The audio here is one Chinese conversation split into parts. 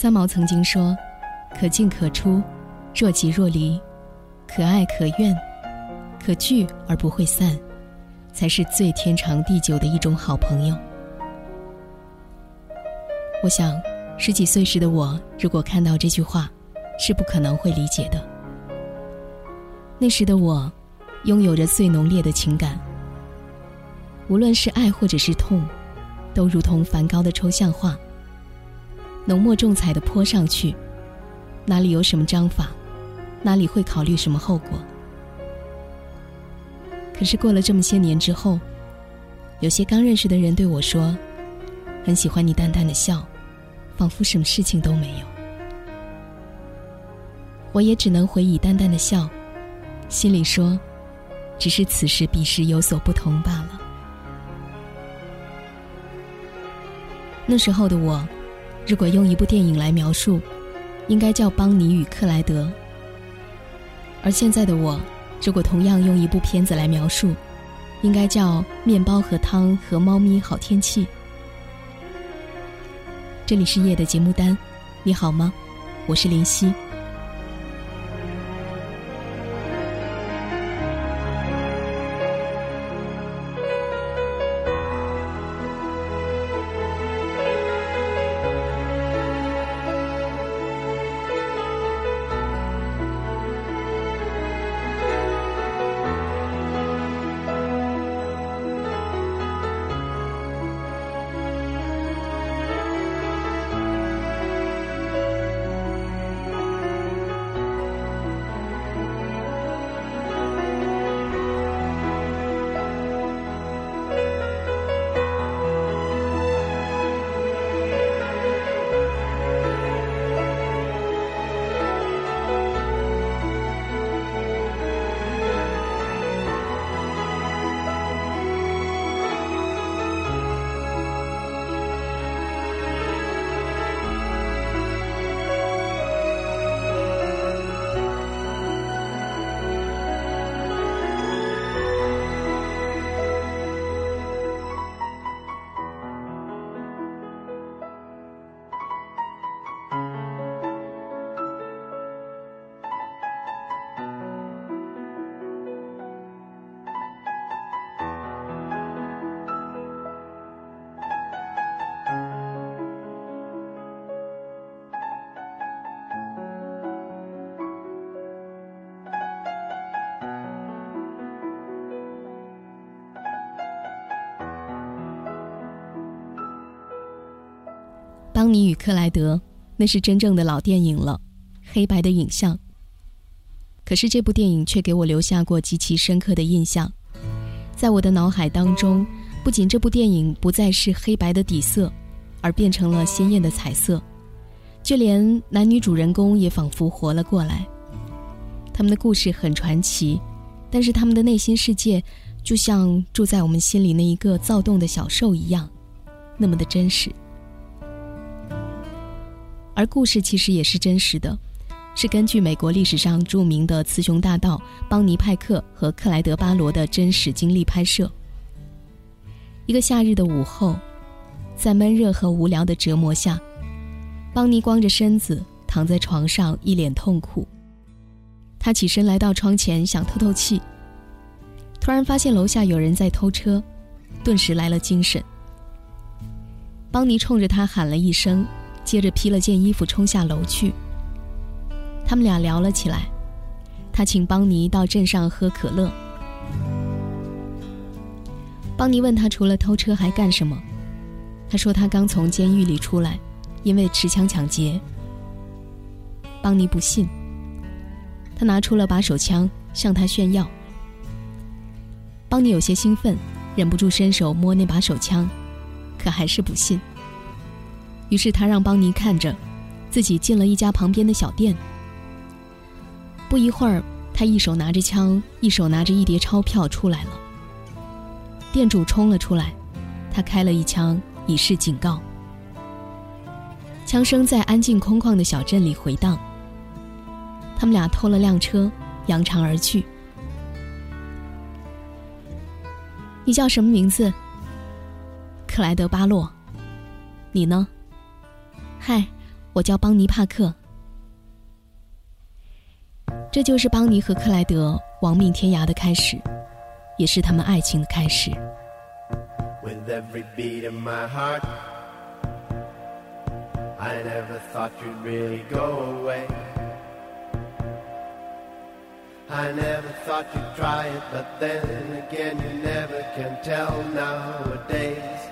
三毛曾经说：“可进可出，若即若离，可爱可怨，可聚而不会散，才是最天长地久的一种好朋友。”我想，十几岁时的我，如果看到这句话，是不可能会理解的。那时的我，拥有着最浓烈的情感，无论是爱或者是痛，都如同梵高的抽象画，浓墨重彩的泼上去，哪里有什么章法，哪里会考虑什么后果。可是过了这么些年之后，有些刚认识的人对我说。很喜欢你淡淡的笑，仿佛什么事情都没有。我也只能回以淡淡的笑，心里说，只是此时彼时有所不同罢了。那时候的我，如果用一部电影来描述，应该叫《邦尼与克莱德》；而现在的我，如果同样用一部片子来描述，应该叫《面包和汤和猫咪好天气》。这里是夜的节目单，你好吗？我是林夕。邦尼与克莱德，那是真正的老电影了，黑白的影像。可是这部电影却给我留下过极其深刻的印象，在我的脑海当中，不仅这部电影不再是黑白的底色，而变成了鲜艳的彩色，就连男女主人公也仿佛活了过来。他们的故事很传奇，但是他们的内心世界，就像住在我们心里那一个躁动的小兽一样，那么的真实。而故事其实也是真实的，是根据美国历史上著名的雌雄大盗邦尼派克和克莱德巴罗的真实经历拍摄。一个夏日的午后，在闷热和无聊的折磨下，邦尼光着身子躺在床上，一脸痛苦。他起身来到窗前，想透透气。突然发现楼下有人在偷车，顿时来了精神。邦尼冲着他喊了一声。接着披了件衣服冲下楼去。他们俩聊了起来，他请邦尼到镇上喝可乐。邦尼问他除了偷车还干什么，他说他刚从监狱里出来，因为持枪抢劫。邦尼不信，他拿出了把手枪向他炫耀。邦尼有些兴奋，忍不住伸手摸那把手枪，可还是不信。于是他让邦尼看着，自己进了一家旁边的小店。不一会儿，他一手拿着枪，一手拿着一叠钞票出来了。店主冲了出来，他开了一枪以示警告。枪声在安静空旷的小镇里回荡。他们俩偷了辆车，扬长而去。你叫什么名字？克莱德巴洛。你呢？嗨，我叫邦尼·帕克。这就是邦尼和克莱德亡命天涯的开始，也是他们爱情的开始。With every beat in my heart, I never thought you'd really go away. I never thought you'd try it, but then again, you never can tell nowadays.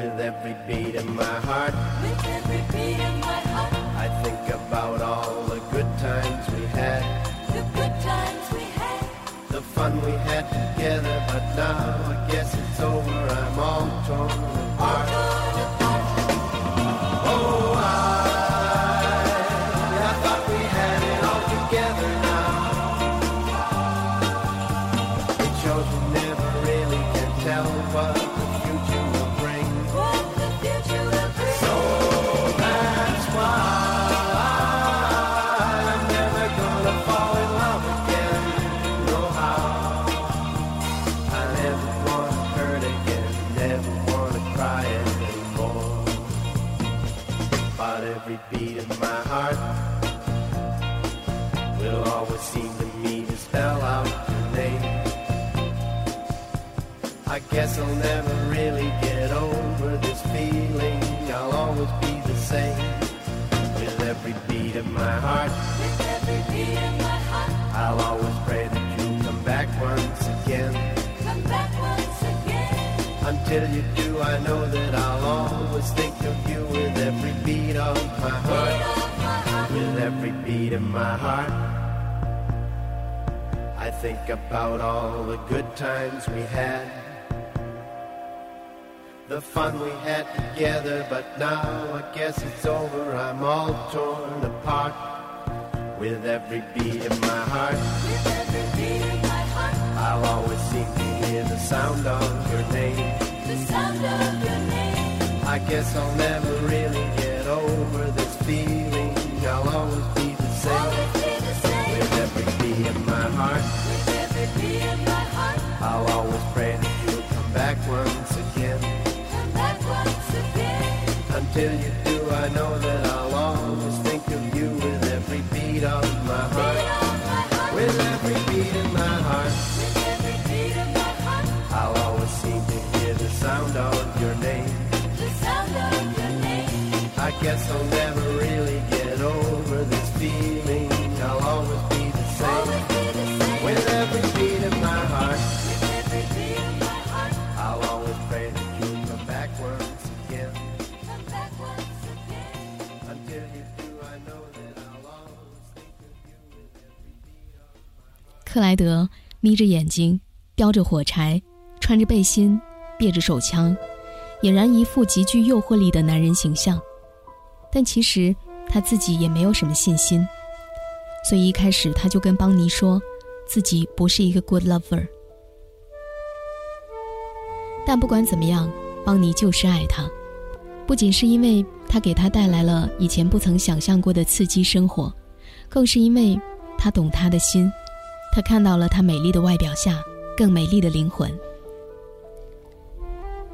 With every beat in my heart, with every beat of my heart, I think about all the good times we had, the good times we had, the fun we had together. But now I guess it's over. I'm all torn apart. I guess I'll never really get over this feeling. I'll always be the same. With every beat of my heart, With every beat of my heart, I'll always pray that you'll come back once again. come back once again. Until you do, I know that I'll always think of you with every beat of my heart. Beat of my heart, With every beat of my heart, I think about all the good times we had. The fun we had together, but now I guess it's over. I'm all torn apart. With every beat of my heart, with every beat of my heart, I'll always seem to hear the sound of your name. the sound of your name. I guess I'll never tell you 克莱德眯着眼睛，叼着火柴，穿着背心，别着手枪，俨然一副极具诱惑力的男人形象。但其实他自己也没有什么信心，所以一开始他就跟邦尼说，自己不是一个 good lover。但不管怎么样，邦尼就是爱他，不仅是因为他给他带来了以前不曾想象过的刺激生活，更是因为他懂他的心。他看到了她美丽的外表下更美丽的灵魂。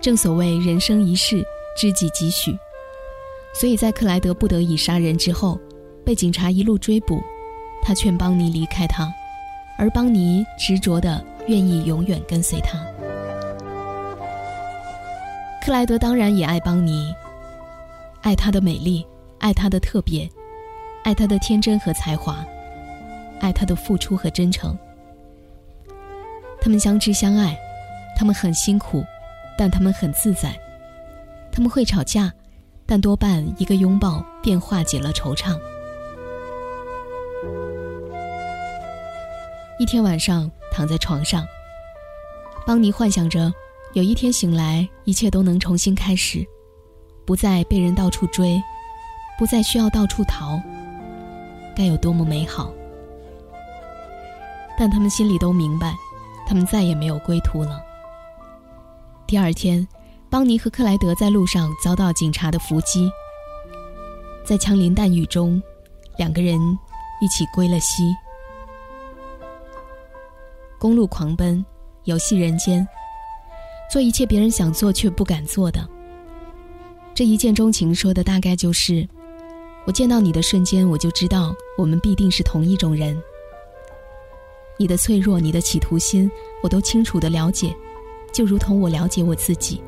正所谓人生一世，知己几许，所以在克莱德不得已杀人之后，被警察一路追捕，他劝邦尼离开他，而邦尼执着的愿意永远跟随他。克莱德当然也爱邦尼，爱她的美丽，爱她的特别，爱她的天真和才华。爱他的付出和真诚。他们相知相爱，他们很辛苦，但他们很自在。他们会吵架，但多半一个拥抱便化解了惆怅。一天晚上，躺在床上，邦尼幻想着有一天醒来，一切都能重新开始，不再被人到处追，不再需要到处逃，该有多么美好！但他们心里都明白，他们再也没有归途了。第二天，邦尼和克莱德在路上遭到警察的伏击，在枪林弹雨中，两个人一起归了西。公路狂奔，游戏人间，做一切别人想做却不敢做的。这一见钟情说的大概就是，我见到你的瞬间，我就知道我们必定是同一种人。你的脆弱，你的企图心，我都清楚的了解，就如同我了解我自己。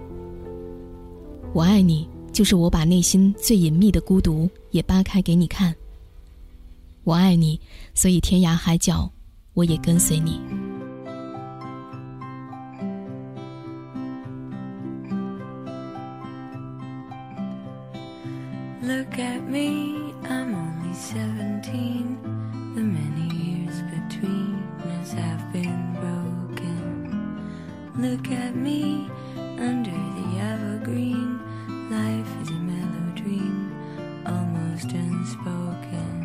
我爱你，就是我把内心最隐秘的孤独也扒开给你看。我爱你，所以天涯海角，我也跟随你。Look at me, Look at me under the evergreen. Life is a mellow dream, almost unspoken.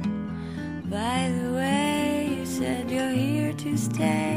By the way, you said you're here to stay.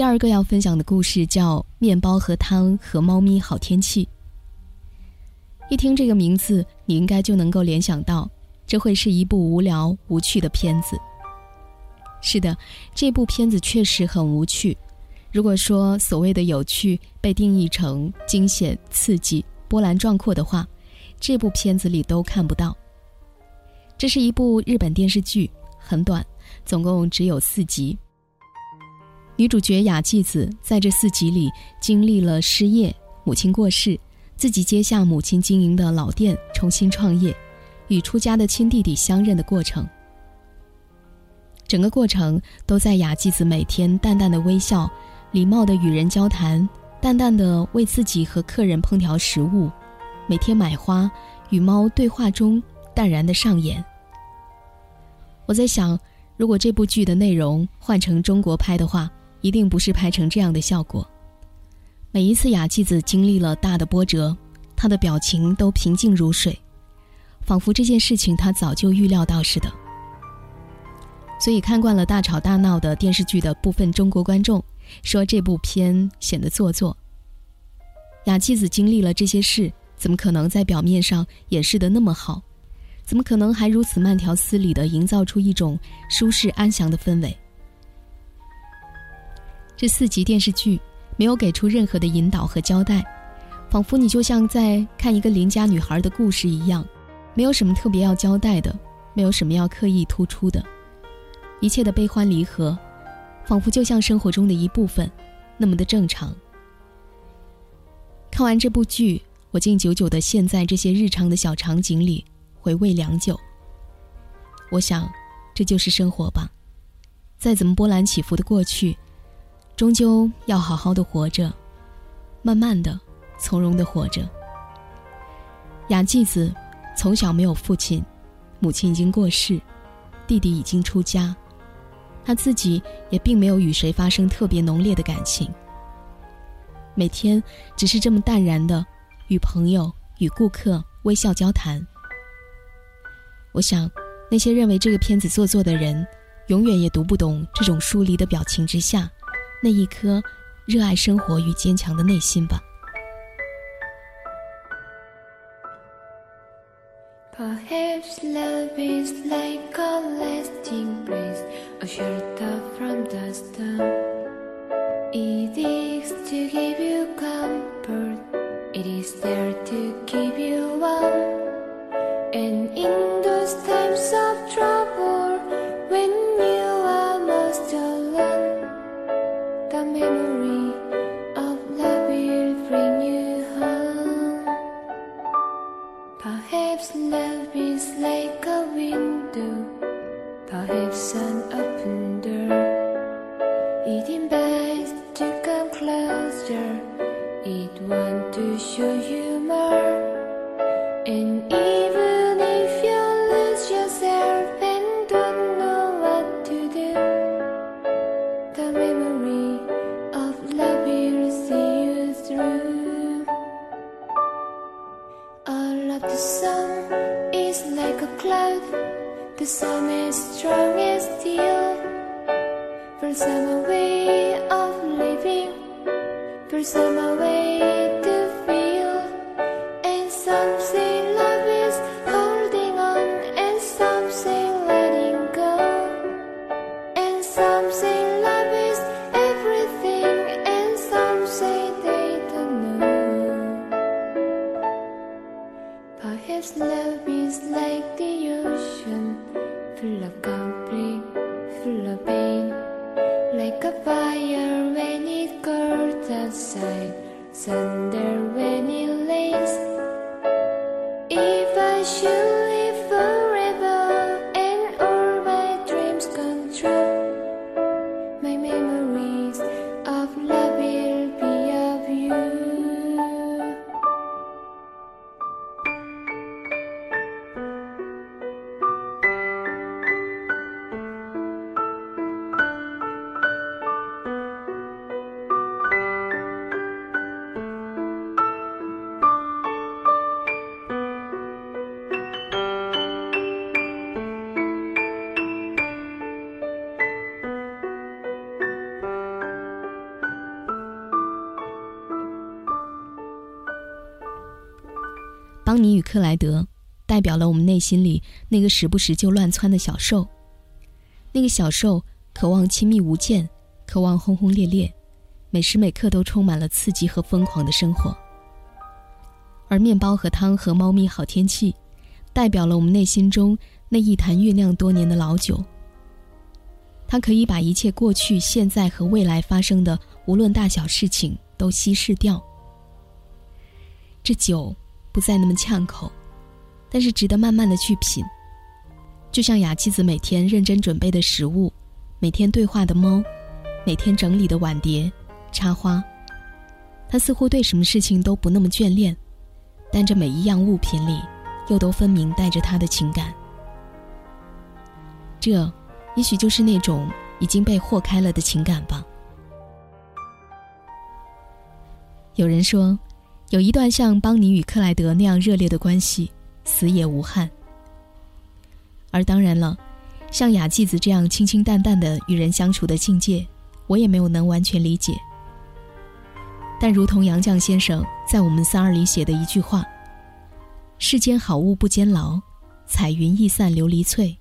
第二个要分享的故事叫《面包和汤和猫咪好天气》。一听这个名字，你应该就能够联想到，这会是一部无聊无趣的片子。是的，这部片子确实很无趣。如果说所谓的有趣被定义成惊险、刺激、波澜壮阔的话，这部片子里都看不到。这是一部日本电视剧，很短，总共只有四集。女主角雅纪子在这四集里经历了失业、母亲过世、自己接下母亲经营的老店重新创业，与出家的亲弟弟相认的过程。整个过程都在雅纪子每天淡淡的微笑、礼貌的与人交谈、淡淡的为自己和客人烹调食物、每天买花、与猫对话中淡然的上演。我在想，如果这部剧的内容换成中国拍的话，一定不是拍成这样的效果。每一次雅纪子经历了大的波折，她的表情都平静如水，仿佛这件事情她早就预料到似的。所以看惯了大吵大闹的电视剧的部分中国观众说这部片显得做作。雅纪子经历了这些事，怎么可能在表面上掩饰的那么好？怎么可能还如此慢条斯理地营造出一种舒适安详的氛围？这四集电视剧没有给出任何的引导和交代，仿佛你就像在看一个邻家女孩的故事一样，没有什么特别要交代的，没有什么要刻意突出的，一切的悲欢离合，仿佛就像生活中的一部分，那么的正常。看完这部剧，我竟久久地陷在这些日常的小场景里，回味良久。我想，这就是生活吧。再怎么波澜起伏的过去，终究要好好的活着，慢慢的、从容的活着。雅纪子从小没有父亲，母亲已经过世，弟弟已经出家，他自己也并没有与谁发生特别浓烈的感情。每天只是这么淡然的与朋友、与顾客微笑交谈。我想，那些认为这个片子做作的人，永远也读不懂这种疏离的表情之下，那一颗热爱生活与坚强的内心吧。Perhaps love is like a lasting breeze, a shelter from the storm. It is to give you comfort, it is there 克莱德代表了我们内心里那个时不时就乱窜的小兽。那个小兽渴望亲密无间，渴望轰轰烈烈，每时每刻都充满了刺激和疯狂的生活。而面包和汤和猫咪好天气，代表了我们内心中那一坛酝酿多年的老酒。它可以把一切过去、现在和未来发生的无论大小事情都稀释掉。这酒不再那么呛口，但是值得慢慢的去品。就像雅妻子每天认真准备的食物，每天对话的猫，每天整理的碗碟、插花。他似乎对什么事情都不那么眷恋，但这每一样物品里，又都分明带着他的情感。这，也许就是那种已经被豁开了的情感吧。有人说，有一段像邦尼与克莱德那样热烈的关系，死也无憾。而当然了，像雅纪子这样清清淡淡的与人相处的境界，我也没有能完全理解。但如同杨绛先生在《我们仨儿》里写的一句话：“世间好物不坚牢，彩云易散琉璃脆。”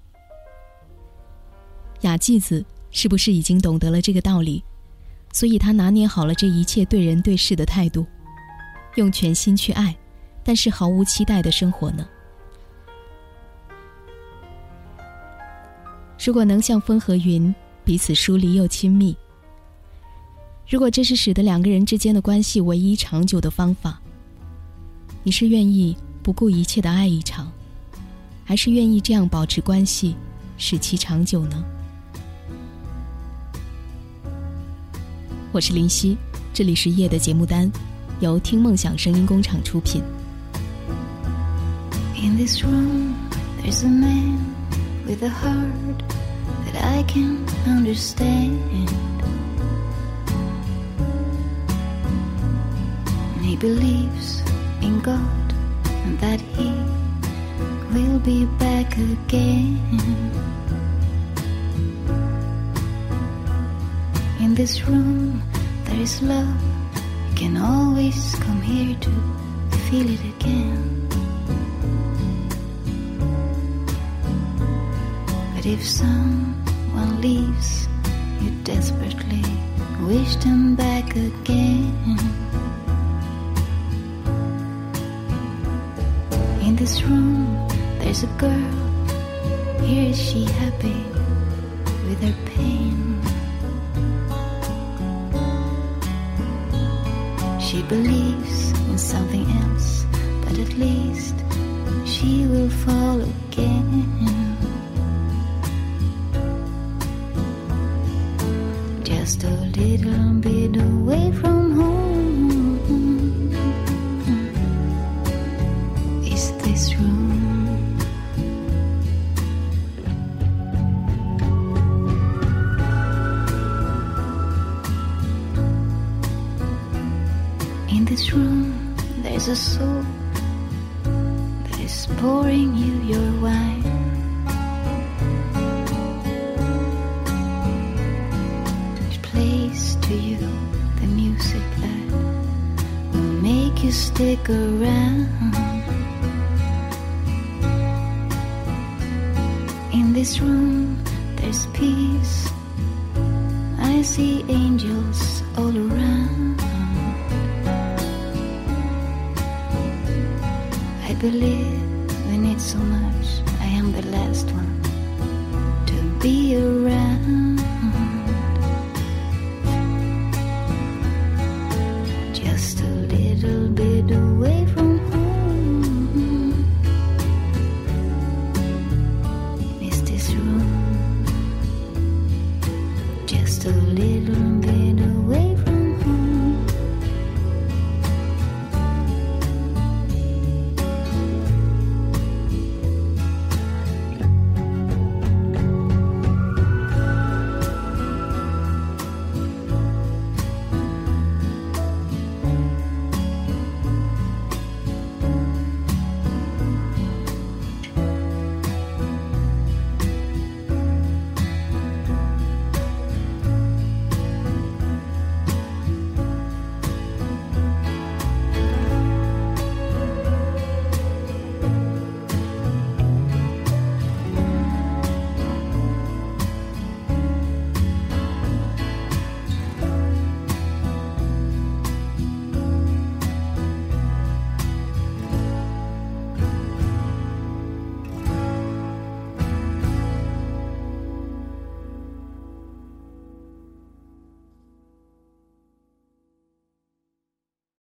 雅纪子是不是已经懂得了这个道理？所以她拿捏好了这一切对人对事的态度，用全心去爱，但是毫无期待的生活呢？如果能像风和云，彼此疏离又亲密；如果这是使得两个人之间的关系唯一长久的方法，你是愿意不顾一切的爱一场，还是愿意这样保持关系，使其长久呢？我是林夕，这里是夜的节目单，由听梦想声音工厂出品。 In this room, there's a man with a heart that I can understand. believes in God and that He will be back again. In this room, there is love. Can always come here to feel it again. But if someone leaves, you desperately wish them back again. In this room, there's a girl. Here is she happy with her pain. Believes in something else, but at least she will fall again. Just a little bit away from home is this room. A soul that is pouring you your wine. It plays to you the music that will make you stick around. In this room, believe in it so much. I am the last one to be around.